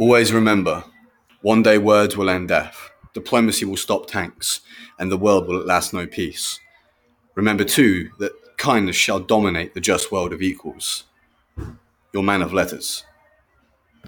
Always remember, one day words will end death, diplomacy will stop tanks, and the world will at last know peace. Remember too that kindness shall dominate the just world of equals. Your man of letters.